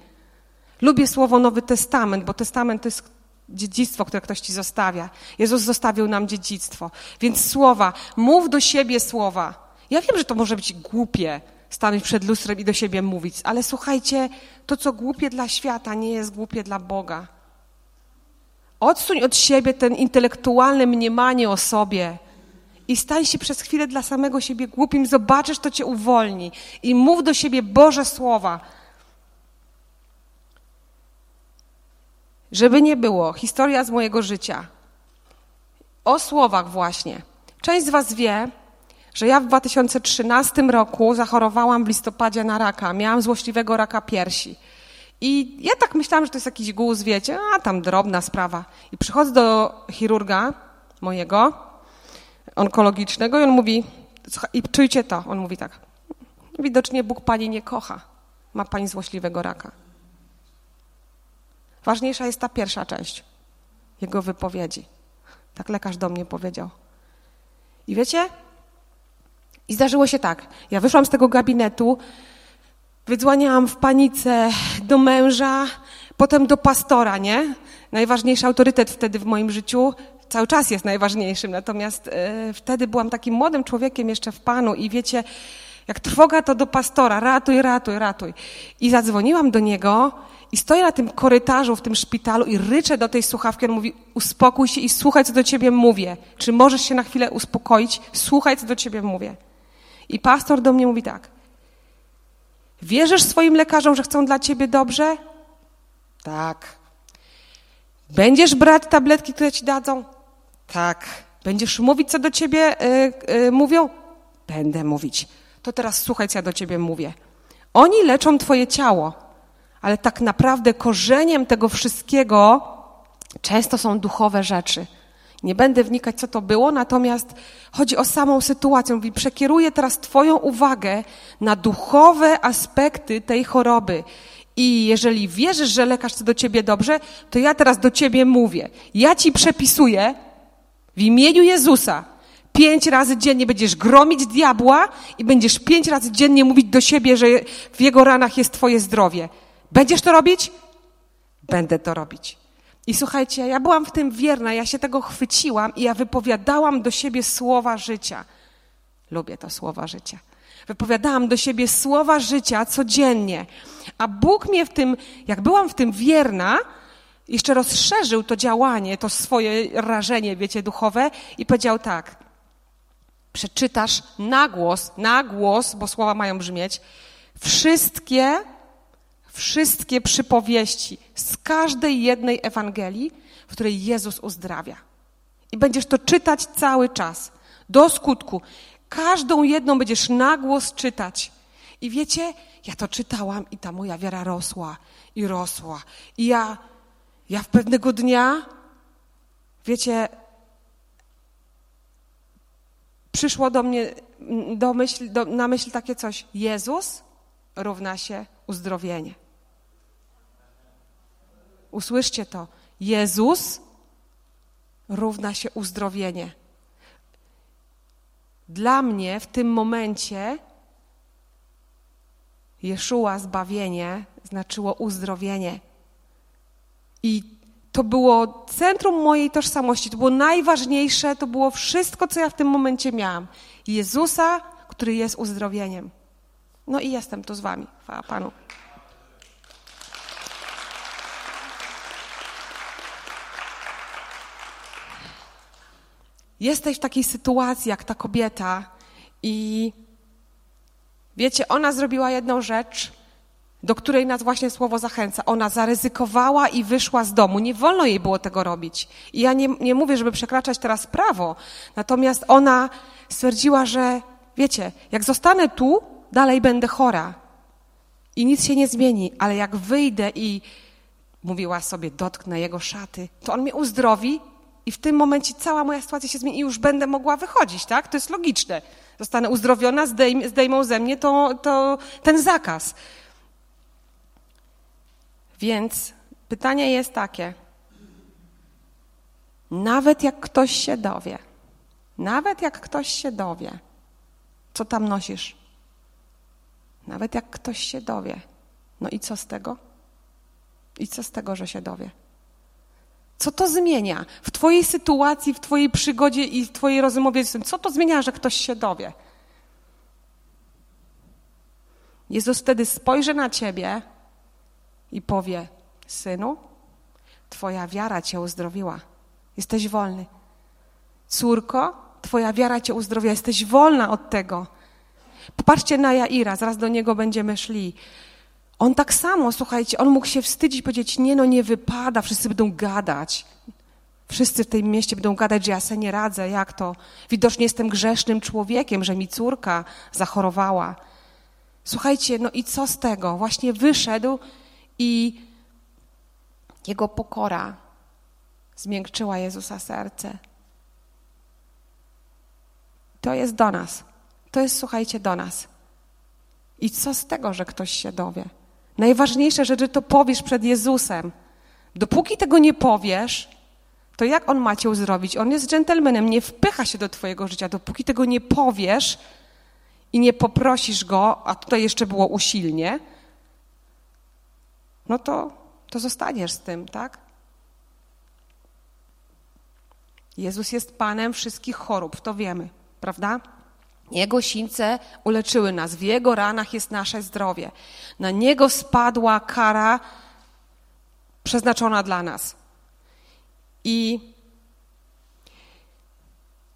Lubię słowo Nowy Testament, bo Testament to jest dziedzictwo, które ktoś ci zostawia. Jezus zostawił nam dziedzictwo. Więc słowa, mów do siebie słowa. Ja wiem, że to może być głupie, stanąć przed lustrem i do siebie mówić. Ale słuchajcie, to co głupie dla świata, nie jest głupie dla Boga. Odsuń od siebie ten intelektualne mniemanie o sobie i stań się przez chwilę dla samego siebie głupim. Zobaczysz, to cię uwolni. I mów do siebie Boże słowa. Żeby nie było, historia z mojego życia. O słowach właśnie. Część z Was wie, że ja w 2013 roku zachorowałam w listopadzie na raka. Miałam złośliwego raka piersi. I ja tak myślałam, że to jest jakiś guz, wiecie, a tam drobna sprawa. I przychodzę do chirurga mojego, onkologicznego i on mówi, i czujcie to, on mówi tak, widocznie Bóg Pani nie kocha, ma Pani złośliwego raka. Ważniejsza jest ta pierwsza część jego wypowiedzi. Tak lekarz do mnie powiedział. I wiecie, i zdarzyło się tak. Ja wyszłam z tego gabinetu, wydzłaniałam w panice do męża, potem do pastora, nie? Najważniejszy autorytet wtedy w moim życiu, cały czas jest najważniejszym, natomiast e, wtedy byłam takim młodym człowiekiem jeszcze w Panu i wiecie, jak trwoga to do pastora, ratuj, ratuj, ratuj. I zadzwoniłam do niego i stoję na tym korytarzu w tym szpitalu i ryczę do tej słuchawki. On mówi, uspokój się i słuchaj, co do ciebie mówię. Czy możesz się na chwilę uspokoić? Słuchaj, co do ciebie mówię. I pastor do mnie mówi tak. Wierzysz swoim lekarzom, że chcą dla ciebie dobrze? Tak. Będziesz brać tabletki, które ci dadzą? Tak. Będziesz mówić, co do ciebie yy, yy, mówią? Będę mówić. To teraz słuchaj, co ja do ciebie mówię. Oni leczą twoje ciało, ale tak naprawdę korzeniem tego wszystkiego często są duchowe rzeczy. Nie będę wnikać, co to było, natomiast chodzi o samą sytuację. Mówi, przekieruję teraz Twoją uwagę na duchowe aspekty tej choroby. I jeżeli wierzysz, że lekarz chce do Ciebie dobrze, to ja teraz do Ciebie mówię. Ja Ci przepisuję w imieniu Jezusa. Pięć razy dziennie będziesz gromić diabła i będziesz pięć razy dziennie mówić do siebie, że w jego ranach jest Twoje zdrowie. Będziesz to robić? Będę to robić. I słuchajcie, ja byłam w tym wierna, ja się tego chwyciłam i ja wypowiadałam do siebie słowa życia. Lubię to słowa życia. Wypowiadałam do siebie słowa życia codziennie. A Bóg mnie w tym, jak byłam w tym wierna, jeszcze rozszerzył to działanie, to swoje rażenie, wiecie, duchowe i powiedział tak. Przeczytasz na głos, na głos, bo słowa mają brzmieć, wszystkie wszystkie przypowieści z każdej jednej Ewangelii, w której Jezus uzdrawia. I będziesz to czytać cały czas, do skutku. Każdą jedną będziesz na głos czytać. I wiecie, ja to czytałam i ta moja wiara rosła i rosła. I ja, ja w pewnego dnia, wiecie, przyszło do mnie do myśl, do, na myśl takie coś. Jezus równa się uzdrowienie. Usłyszcie to. Jezus równa się uzdrowienie. Dla mnie w tym momencie Jeszua, zbawienie, znaczyło uzdrowienie. I to było centrum mojej tożsamości, to było najważniejsze, to było wszystko, co ja w tym momencie miałam. Jezusa, który jest uzdrowieniem. No i jestem tu z wami. Chwała Panu. Jesteś w takiej sytuacji jak ta kobieta i wiecie, ona zrobiła jedną rzecz, do której nas właśnie słowo zachęca. Ona zaryzykowała i wyszła z domu. Nie wolno jej było tego robić. I ja nie, nie mówię, żeby przekraczać teraz prawo, natomiast ona stwierdziła, że wiecie, jak zostanę tu, dalej będę chora i nic się nie zmieni, ale jak wyjdę i mówiła sobie, dotknę jego szaty, to on mnie uzdrowi i w tym momencie cała moja sytuacja się zmieni i już będę mogła wychodzić, tak? To jest logiczne. Zostanę uzdrowiona, zdejm, zdejmą ze mnie to, to, ten zakaz. Więc pytanie jest takie. Nawet jak ktoś się dowie, nawet jak ktoś się dowie, co tam nosisz, nawet jak ktoś się dowie, no i co z tego? I co z tego, że się dowie? Co to zmienia w Twojej sytuacji, w Twojej przygodzie i w Twojej rozmowie z tym? Co to zmienia, że ktoś się dowie? Jezus wtedy spojrzy na Ciebie i powie: Synu, Twoja wiara Cię uzdrowiła. Jesteś wolny. Córko, Twoja wiara Cię uzdrowiła. Jesteś wolna od tego. Popatrzcie na Jaira, zaraz do niego będziemy szli. On tak samo, słuchajcie, on mógł się wstydzić, powiedzieć, nie no, nie wypada, wszyscy będą gadać. Wszyscy w tym mieście będą gadać, że ja se nie radzę, jak to? Widocznie jestem grzesznym człowiekiem, że mi córka zachorowała. Słuchajcie, no i co z tego? Właśnie wyszedł i jego pokora zmiękczyła Jezusa serce. To jest do nas. To jest, słuchajcie, do nas. I co z tego, że ktoś się dowie? Najważniejsze, ty to powiesz przed Jezusem. Dopóki tego nie powiesz, to jak on ma cię uzdrowić? On jest dżentelmenem, nie wpycha się do twojego życia. Dopóki tego nie powiesz i nie poprosisz go, a tutaj jeszcze było usilnie, no to, to zostaniesz z tym, tak? Jezus jest Panem wszystkich chorób, to wiemy, prawda? Jego sińce uleczyły nas, w Jego ranach jest nasze zdrowie. Na Niego spadła kara przeznaczona dla nas. I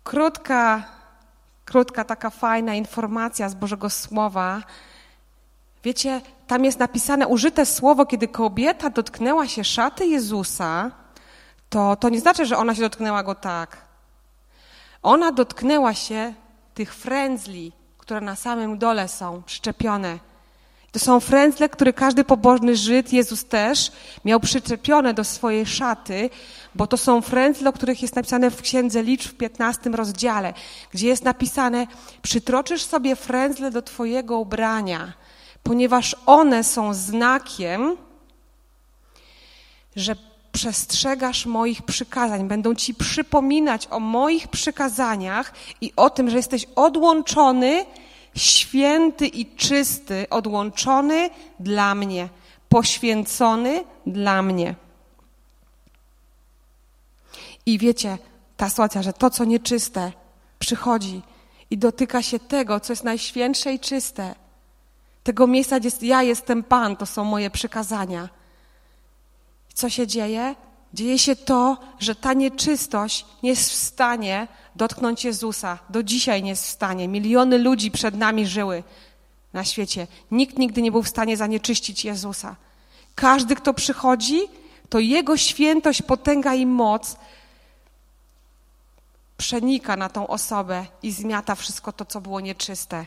krótka, krótka taka fajna informacja z Bożego Słowa. Wiecie, tam jest napisane użyte słowo, kiedy kobieta dotknęła się szaty Jezusa, to, to nie znaczy, że ona się dotknęła go tak. Ona dotknęła się tych frędzli, które na samym dole są przyczepione. To są frędzle, które każdy pobożny Żyd, Jezus też, miał przyczepione do swojej szaty, bo to są frędzle, o których jest napisane w Księdze Liczb w 15 rozdziale, gdzie jest napisane, przytroczysz sobie frędzle do twojego ubrania, ponieważ one są znakiem, że przestrzegasz moich przykazań, będą ci przypominać o moich przykazaniach i o tym, że jesteś odłączony, święty i czysty, odłączony dla mnie, poświęcony dla mnie. I wiecie, ta sytuacja, że to, co nieczyste, przychodzi i dotyka się tego, co jest najświętsze i czyste. Tego miejsca, gdzie ja jestem Pan, to są moje przykazania co się dzieje? Dzieje się to, że ta nieczystość nie jest w stanie dotknąć Jezusa. Do dzisiaj nie jest w stanie. Miliony ludzi przed nami żyły na świecie. Nikt nigdy nie był w stanie zanieczyścić Jezusa. Każdy, kto przychodzi, to Jego świętość, potęga i moc przenika na tą osobę i zmiata wszystko to, co było nieczyste.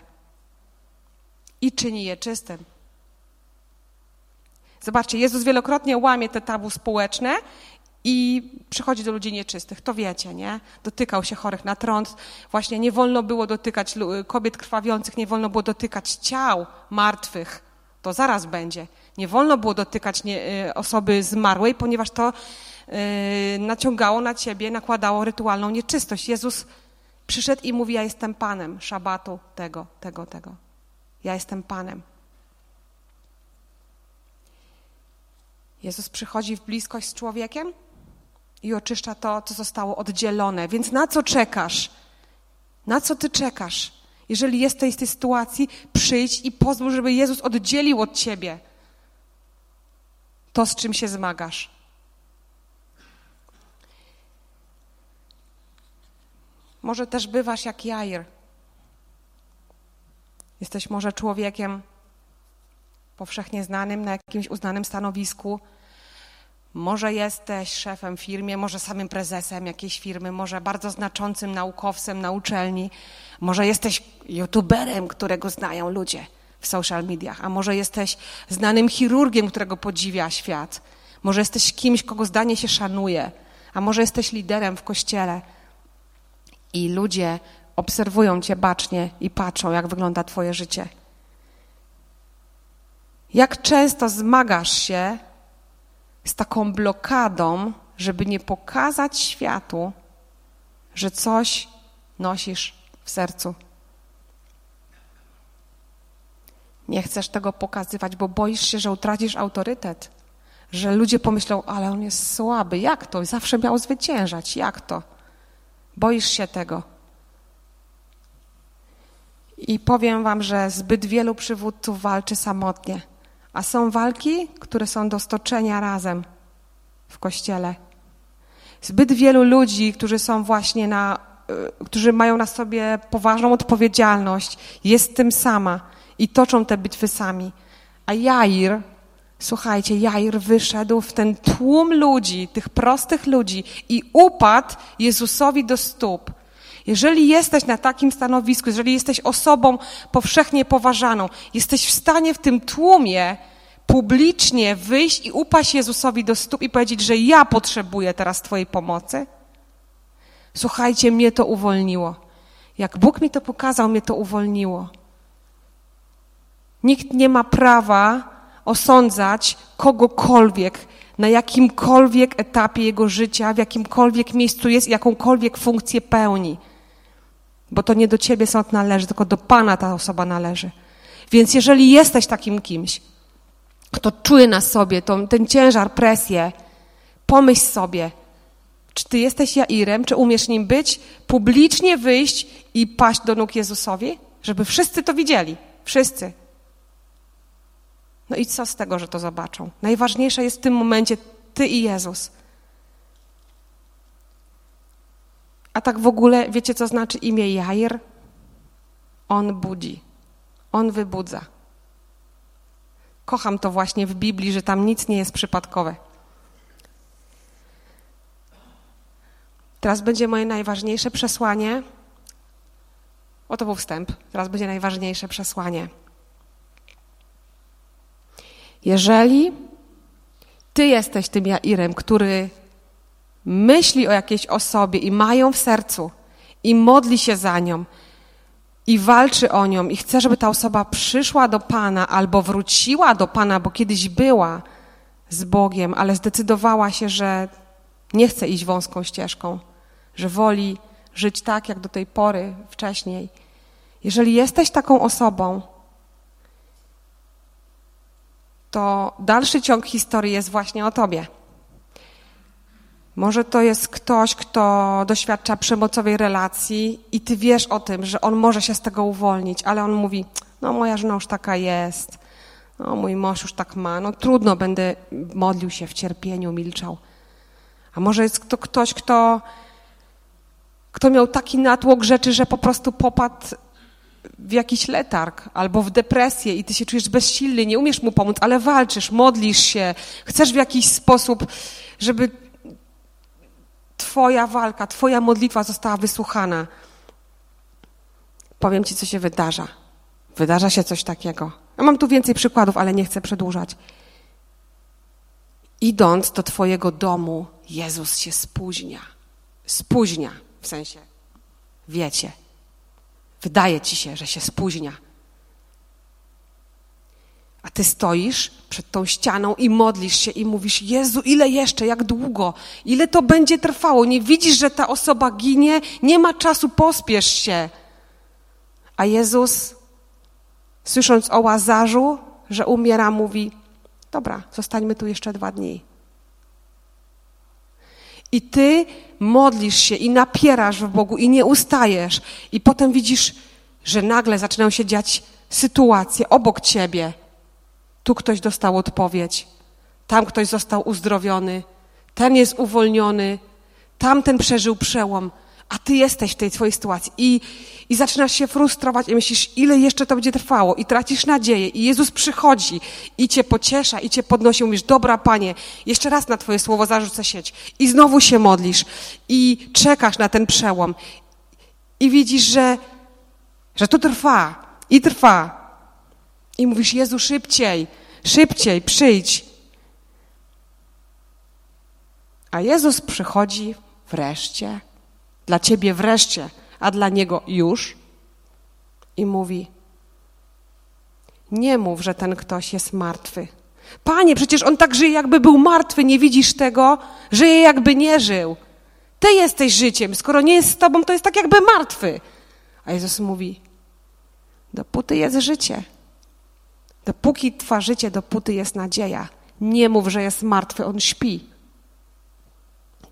I czyni je czystym. Zobaczcie, Jezus wielokrotnie łamie te tabu społeczne i przychodzi do ludzi nieczystych. To wiecie, nie? Dotykał się chorych na trąd. Właśnie nie wolno było dotykać kobiet krwawiących, nie wolno było dotykać ciał martwych. To zaraz będzie. Nie wolno było dotykać nie, y, osoby zmarłej, ponieważ to yy, naciągało na ciebie, nakładało rytualną nieczystość. Jezus przyszedł i mówi: Ja jestem panem szabatu tego, tego, tego. Ja jestem panem. Jezus przychodzi w bliskość z człowiekiem i oczyszcza to, co zostało oddzielone. Więc na co czekasz? Na co ty czekasz? Jeżeli jesteś w tej sytuacji, przyjdź i pozwól, żeby Jezus oddzielił od ciebie to, z czym się zmagasz. Może też bywasz jak Jair. Jesteś może człowiekiem powszechnie znanym na jakimś uznanym stanowisku. Może jesteś szefem firmie, może samym prezesem jakiejś firmy, może bardzo znaczącym naukowcem na uczelni, może jesteś youtuberem, którego znają ludzie w social mediach, a może jesteś znanym chirurgiem, którego podziwia świat, może jesteś kimś, kogo zdanie się szanuje, a może jesteś liderem w kościele i ludzie obserwują cię bacznie i patrzą, jak wygląda twoje życie. Jak często zmagasz się z taką blokadą, żeby nie pokazać światu, że coś nosisz w sercu. Nie chcesz tego pokazywać, bo boisz się, że utracisz autorytet, że ludzie pomyślą, ale on jest słaby. Jak to? Zawsze miał zwyciężać. Jak to? Boisz się tego. I powiem Wam, że zbyt wielu przywódców walczy samotnie. A są walki, które są do stoczenia razem w kościele. Zbyt wielu ludzi, którzy są właśnie na, y, którzy mają na sobie poważną odpowiedzialność, jest tym sama i toczą te bitwy sami. A Jair, słuchajcie, Jair wyszedł w ten tłum ludzi, tych prostych ludzi i upadł Jezusowi do stóp. Jeżeli jesteś na takim stanowisku, jeżeli jesteś osobą powszechnie poważaną, jesteś w stanie w tym tłumie publicznie wyjść i upaść Jezusowi do stóp i powiedzieć, że ja potrzebuję teraz Twojej pomocy? Słuchajcie, mnie to uwolniło. Jak Bóg mi to pokazał, mnie to uwolniło. Nikt nie ma prawa osądzać kogokolwiek na jakimkolwiek etapie jego życia, w jakimkolwiek miejscu jest, jakąkolwiek funkcję pełni. Bo to nie do ciebie sąd należy, tylko do Pana ta osoba należy. Więc jeżeli jesteś takim kimś, kto czuje na sobie tą, ten ciężar, presję, pomyśl sobie, czy ty jesteś Jairem, czy umiesz nim być, publicznie wyjść i paść do nóg Jezusowi, żeby wszyscy to widzieli. Wszyscy. No i co z tego, że to zobaczą? Najważniejsze jest w tym momencie ty i Jezus. A tak w ogóle, wiecie co znaczy imię Jair? On budzi. On wybudza. Kocham to właśnie w Biblii, że tam nic nie jest przypadkowe. Teraz będzie moje najważniejsze przesłanie. Oto był wstęp. Teraz będzie najważniejsze przesłanie. Jeżeli ty jesteś tym Jairem, który myśli o jakiejś osobie i ma ją w sercu i modli się za nią i walczy o nią i chce, żeby ta osoba przyszła do Pana albo wróciła do Pana, bo kiedyś była z Bogiem, ale zdecydowała się, że nie chce iść wąską ścieżką, że woli żyć tak, jak do tej pory wcześniej. Jeżeli jesteś taką osobą, to dalszy ciąg historii jest właśnie o tobie. Może to jest ktoś, kto doświadcza przemocowej relacji i ty wiesz o tym, że on może się z tego uwolnić, ale on mówi, no moja żona już taka jest, no mój mąż już tak ma, no trudno, będę modlił się w cierpieniu, milczał. A może jest to ktoś, kto, kto miał taki natłok rzeczy, że po prostu popadł w jakiś letarg albo w depresję i ty się czujesz bezsilny, nie umiesz mu pomóc, ale walczysz, modlisz się, chcesz w jakiś sposób, żeby Twoja walka, Twoja modlitwa została wysłuchana. Powiem Ci, co się wydarza. Wydarza się coś takiego. Ja mam tu więcej przykładów, ale nie chcę przedłużać. Idąc do Twojego domu, Jezus się spóźnia. Spóźnia, w sensie, wiecie, wydaje Ci się, że się spóźnia. A ty stoisz przed tą ścianą i modlisz się i mówisz: Jezu, ile jeszcze, jak długo, ile to będzie trwało? Nie widzisz, że ta osoba ginie? Nie ma czasu, pospiesz się. A Jezus, słysząc o łazarzu, że umiera, mówi: Dobra, zostańmy tu jeszcze dwa dni. I ty modlisz się i napierasz w Bogu i nie ustajesz. I potem widzisz, że nagle zaczynają się dziać sytuacje obok ciebie. Tu ktoś dostał odpowiedź, tam ktoś został uzdrowiony, ten jest uwolniony, tamten przeżył przełom, a ty jesteś w tej swojej sytuacji. I, i zaczynasz się frustrować i myślisz, ile jeszcze to będzie trwało. I tracisz nadzieję. I Jezus przychodzi i cię pociesza i cię podnosi, mówisz, dobra Panie, jeszcze raz na twoje słowo zarzucę sieć. I znowu się modlisz. I czekasz na ten przełom. I widzisz, że, że to trwa. I trwa i mówisz, Jezu, szybciej, szybciej, przyjdź. A Jezus przychodzi wreszcie dla ciebie wreszcie, a dla niego już. I mówi: Nie mów, że ten ktoś jest martwy. Panie, przecież on tak żyje, jakby był martwy, nie widzisz tego? Żyje, jakby nie żył. Ty jesteś życiem, skoro nie jest z tobą, to jest tak, jakby martwy. A Jezus mówi: Dopóty jest życie. Dopóki trwa życie, dopóty jest nadzieja. Nie mów, że jest martwy, on śpi.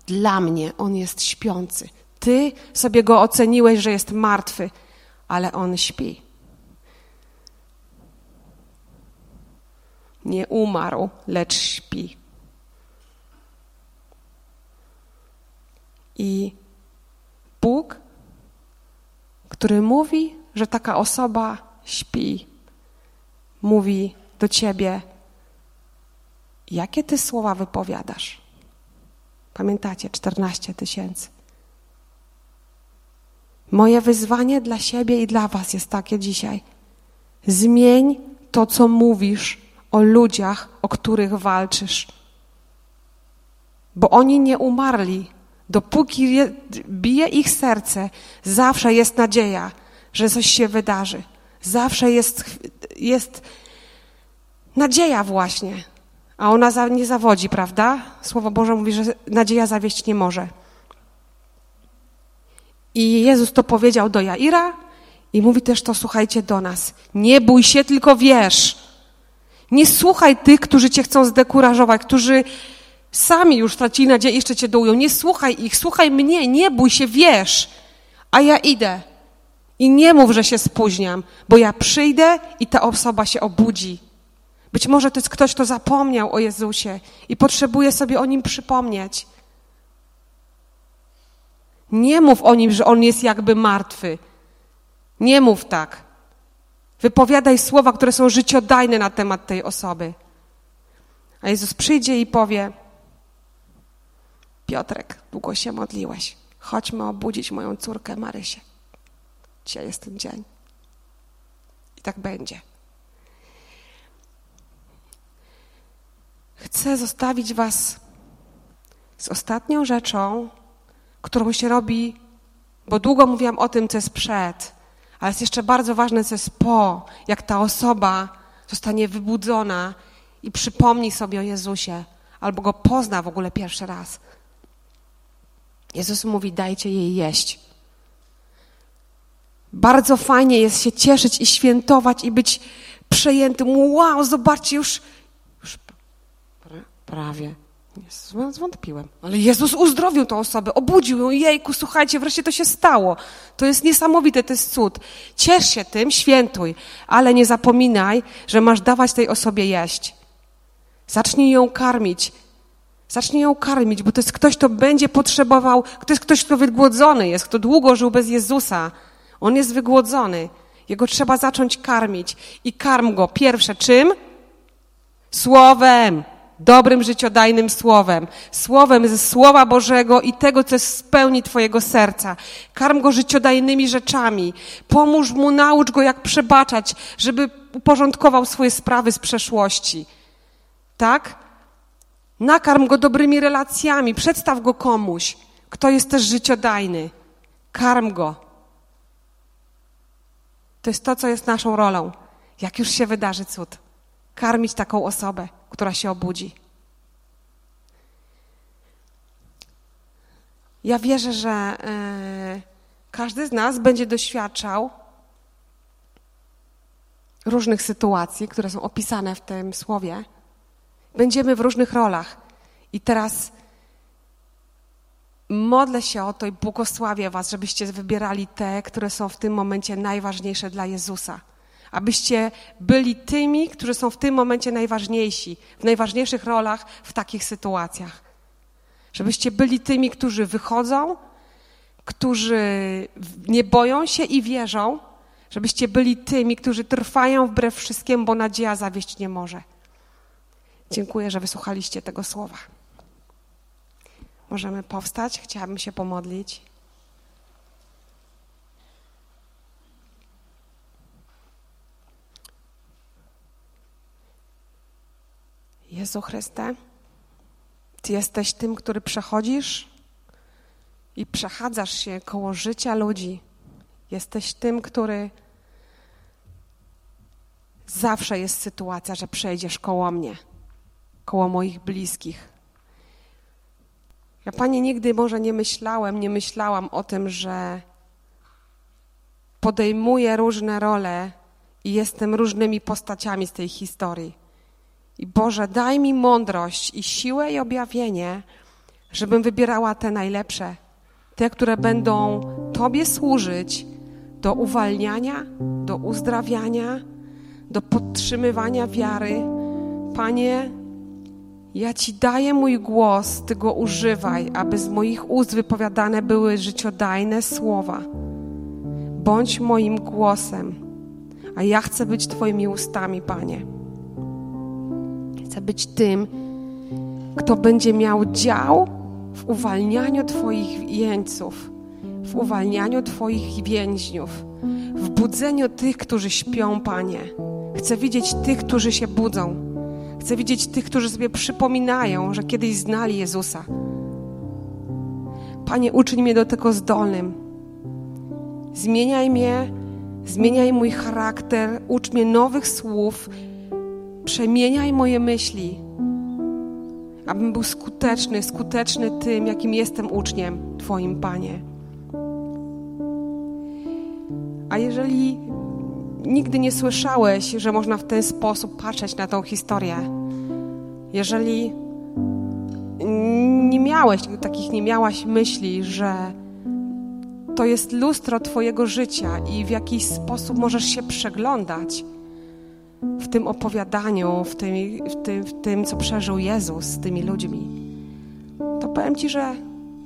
Dla mnie on jest śpiący. Ty sobie go oceniłeś, że jest martwy, ale on śpi. Nie umarł, lecz śpi. I Bóg, który mówi, że taka osoba śpi, mówi do ciebie, jakie ty słowa wypowiadasz. Pamiętacie, 14 tysięcy. Moje wyzwanie dla siebie i dla Was jest takie dzisiaj. Zmień to, co mówisz o ludziach, o których walczysz. Bo oni nie umarli. Dopóki bije ich serce, zawsze jest nadzieja, że coś się wydarzy. Zawsze jest, jest nadzieja właśnie. A ona nie zawodzi, prawda? Słowo Boże mówi, że nadzieja zawieść nie może. I Jezus to powiedział do Jaira i mówi też to, słuchajcie, do nas. Nie bój się, tylko wierz. Nie słuchaj tych, którzy cię chcą zdekurażować, którzy sami już stracili nadzieję, jeszcze cię dołują. Nie słuchaj ich, słuchaj mnie, nie bój się, wierz. A ja idę. I nie mów, że się spóźniam, bo ja przyjdę i ta osoba się obudzi. Być może to jest ktoś, kto zapomniał o Jezusie i potrzebuje sobie o nim przypomnieć. Nie mów o nim, że on jest jakby martwy. Nie mów tak. Wypowiadaj słowa, które są życiodajne na temat tej osoby. A Jezus przyjdzie i powie: Piotrek, długo się modliłeś. Chodźmy obudzić moją córkę Marysię. Dzisiaj jest ten dzień. I tak będzie. Chcę zostawić Was z ostatnią rzeczą, którą się robi, bo długo mówiłam o tym, co jest przed, ale jest jeszcze bardzo ważne, co jest po, jak ta osoba zostanie wybudzona i przypomni sobie o Jezusie, albo go pozna w ogóle pierwszy raz. Jezus mówi: dajcie jej jeść. Bardzo fajnie jest się cieszyć i świętować i być przejętym. Wow, zobaczcie, już, już prawie Zwątpiłem. Ale Jezus uzdrowił tą osobę, obudził ją. Jejku, słuchajcie, wreszcie to się stało. To jest niesamowite, to jest cud. Ciesz się tym, świętuj, ale nie zapominaj, że masz dawać tej osobie jeść. Zacznij ją karmić. Zacznij ją karmić, bo to jest ktoś, kto będzie potrzebował, to jest ktoś, kto wygłodzony jest, kto długo żył bez Jezusa. On jest wygłodzony. Jego trzeba zacząć karmić. I karm go pierwsze czym? Słowem dobrym, życiodajnym słowem, słowem ze Słowa Bożego i tego, co spełni Twojego serca. Karm go życiodajnymi rzeczami. Pomóż mu, naucz go, jak przebaczać, żeby uporządkował swoje sprawy z przeszłości. Tak? Nakarm go dobrymi relacjami, przedstaw go komuś, kto jest też życiodajny. Karm go. To jest to, co jest naszą rolą. Jak już się wydarzy cud, karmić taką osobę która się obudzi. Ja wierzę, że e, każdy z nas będzie doświadczał różnych sytuacji, które są opisane w tym słowie. Będziemy w różnych rolach. I teraz modlę się o to i błogosławię Was, żebyście wybierali te, które są w tym momencie najważniejsze dla Jezusa. Abyście byli tymi, którzy są w tym momencie najważniejsi, w najważniejszych rolach w takich sytuacjach. Żebyście byli tymi, którzy wychodzą, którzy nie boją się i wierzą, żebyście byli tymi, którzy trwają wbrew wszystkim, bo nadzieja zawieść nie może. Dziękuję, że wysłuchaliście tego słowa. Możemy powstać, chciałabym się pomodlić. Jezu Chryste, Ty jesteś tym, który przechodzisz i przechadzasz się koło życia ludzi. Jesteś tym, który zawsze jest sytuacja, że przejdziesz koło mnie, koło moich bliskich. Ja, Panie, nigdy może nie myślałem, nie myślałam o tym, że podejmuję różne role i jestem różnymi postaciami z tej historii. I Boże, daj mi mądrość i siłę i objawienie, żebym wybierała te najlepsze, te, które będą Tobie służyć do uwalniania, do uzdrawiania, do podtrzymywania wiary. Panie, ja Ci daję mój głos, Ty go używaj, aby z moich ust wypowiadane były życiodajne słowa. Bądź moim głosem, a ja chcę być Twoimi ustami, Panie. Chcę być tym, kto będzie miał dział w uwalnianiu Twoich jeńców, w uwalnianiu Twoich więźniów, w budzeniu tych, którzy śpią, Panie. Chcę widzieć tych, którzy się budzą. Chcę widzieć tych, którzy sobie przypominają, że kiedyś znali Jezusa. Panie, uczyń mnie do tego zdolnym. Zmieniaj mnie, zmieniaj mój charakter, ucz mnie nowych słów, przemieniaj moje myśli, abym był skuteczny, skuteczny tym, jakim jestem uczniem Twoim, Panie. A jeżeli nigdy nie słyszałeś, że można w ten sposób patrzeć na tą historię, jeżeli nie miałeś takich, nie miałaś myśli, że to jest lustro Twojego życia i w jakiś sposób możesz się przeglądać w tym opowiadaniu, w tym, w tym, w tym co przeżył Jezus z tymi ludźmi, to powiem Ci, że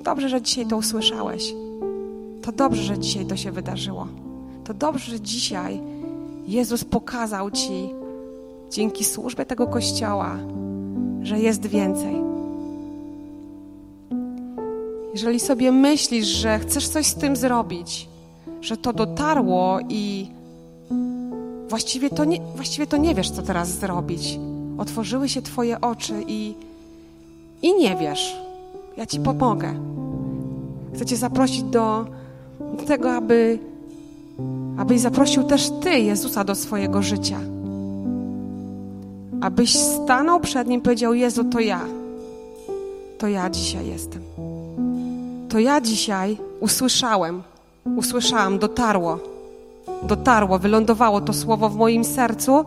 dobrze, że dzisiaj to usłyszałeś. To dobrze, że dzisiaj to się wydarzyło. To dobrze, że dzisiaj Jezus pokazał Ci dzięki służbie tego Kościoła, że jest więcej. Jeżeli sobie myślisz, że chcesz coś z tym zrobić, że to dotarło i właściwie to nie, właściwie to nie wiesz, co teraz zrobić, otworzyły się Twoje oczy i, i nie wiesz, ja Ci pomogę. Chcę Cię zaprosić do, do tego, aby abyś zaprosił też Ty Jezusa do swojego życia. Abyś stanął przed Nim i powiedział: Jezu, to ja. To ja dzisiaj jestem. To ja dzisiaj usłyszałem, usłyszałam, dotarło. Dotarło, wylądowało to słowo w moim sercu.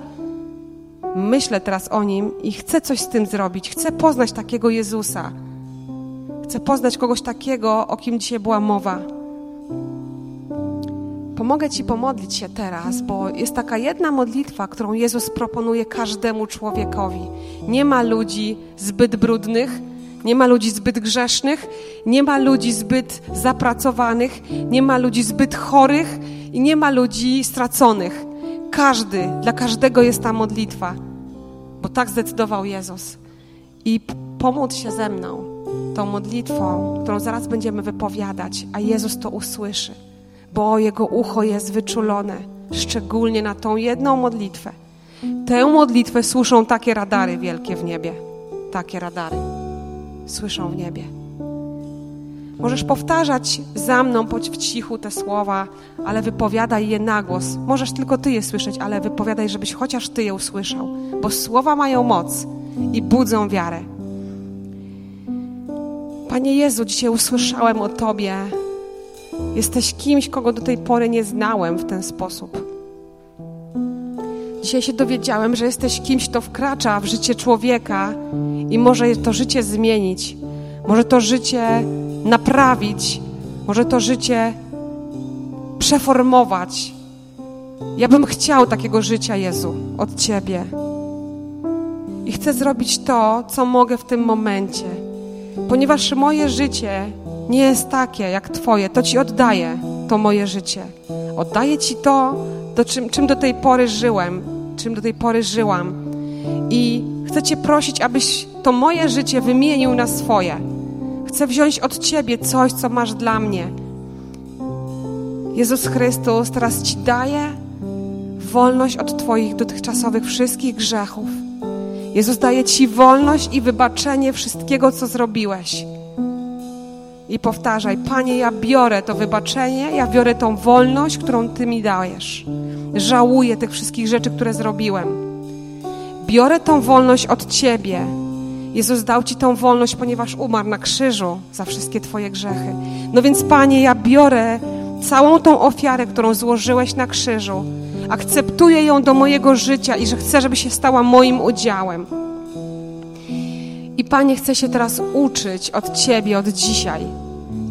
Myślę teraz o nim i chcę coś z tym zrobić. Chcę poznać takiego Jezusa. Chcę poznać kogoś takiego, o kim dzisiaj była mowa. Pomogę Ci pomodlić się teraz, bo jest taka jedna modlitwa, którą Jezus proponuje każdemu człowiekowi. Nie ma ludzi zbyt brudnych, nie ma ludzi zbyt grzesznych, nie ma ludzi zbyt zapracowanych, nie ma ludzi zbyt chorych i nie ma ludzi straconych. Każdy, dla każdego jest ta modlitwa, bo tak zdecydował Jezus. I pomódl się ze mną tą modlitwą, którą zaraz będziemy wypowiadać, a Jezus to usłyszy bo jego ucho jest wyczulone, szczególnie na tą jedną modlitwę. Tę modlitwę słyszą takie radary wielkie w niebie. Takie radary słyszą w niebie. Możesz powtarzać za mną w cichu te słowa, ale wypowiadaj je na głos. Możesz tylko Ty je słyszeć, ale wypowiadaj, żebyś chociaż Ty je usłyszał, bo słowa mają moc i budzą wiarę. Panie Jezu, dzisiaj usłyszałem o Tobie, Jesteś kimś, kogo do tej pory nie znałem w ten sposób. Dzisiaj się dowiedziałem, że jesteś kimś, kto wkracza w życie człowieka i może to życie zmienić. Może to życie naprawić, może to życie przeformować. Ja bym chciał takiego życia, Jezu, od Ciebie. I chcę zrobić to, co mogę w tym momencie, ponieważ moje życie nie jest takie jak Twoje, to Ci oddaję to moje życie. Oddaję Ci to, do czym, czym do tej pory żyłem, czym do tej pory żyłam. I chcę Cię prosić, abyś to moje życie wymienił na swoje. Chcę wziąć od Ciebie coś, co masz dla mnie. Jezus Chrystus, teraz Ci daję wolność od Twoich dotychczasowych wszystkich grzechów. Jezus daje Ci wolność i wybaczenie wszystkiego, co zrobiłeś. I powtarzaj, Panie, ja biorę to wybaczenie, ja biorę tą wolność, którą Ty mi dajesz. Żałuję tych wszystkich rzeczy, które zrobiłem. Biorę tą wolność od Ciebie. Jezus dał Ci tą wolność, ponieważ umarł na krzyżu za wszystkie Twoje grzechy. No więc, Panie, ja biorę całą tą ofiarę, którą złożyłeś na krzyżu. Akceptuję ją do mojego życia i że chcę, żeby się stała moim udziałem. I Panie, chcę się teraz uczyć od Ciebie, od dzisiaj,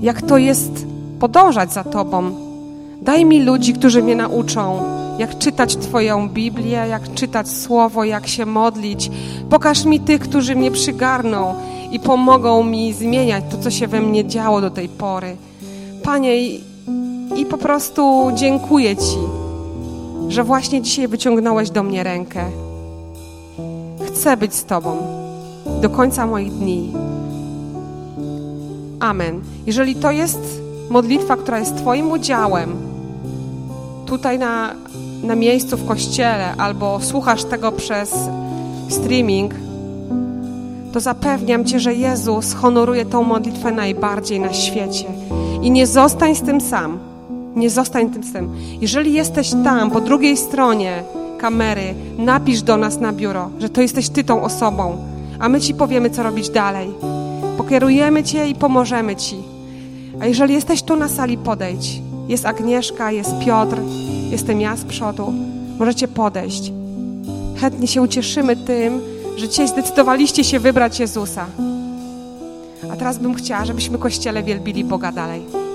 jak to jest podążać za Tobą. Daj mi ludzi, którzy mnie nauczą, jak czytać Twoją Biblię, jak czytać Słowo, jak się modlić. Pokaż mi tych, którzy mnie przygarną i pomogą mi zmieniać to, co się we mnie działo do tej pory. Panie, i, i po prostu dziękuję Ci, że właśnie dzisiaj wyciągnąłeś do mnie rękę. Chcę być z Tobą do końca moich dni. Amen. Jeżeli to jest modlitwa, która jest Twoim udziałem, tutaj na, na miejscu w kościele, albo słuchasz tego przez streaming, to zapewniam Cię, że Jezus honoruje tą modlitwę najbardziej na świecie. I nie zostań z tym sam. Nie zostań tym sam. Jeżeli jesteś tam, po drugiej stronie kamery, napisz do nas na biuro, że to jesteś Ty tą osobą a my Ci powiemy, co robić dalej. Pokierujemy Cię i pomożemy Ci. A jeżeli jesteś tu na sali, podejdź. Jest Agnieszka, jest Piotr, jestem ja z przodu. Możecie podejść. Chętnie się ucieszymy tym, że dzisiaj zdecydowaliście się wybrać Jezusa. A teraz bym chciała, żebyśmy Kościele wielbili Boga dalej.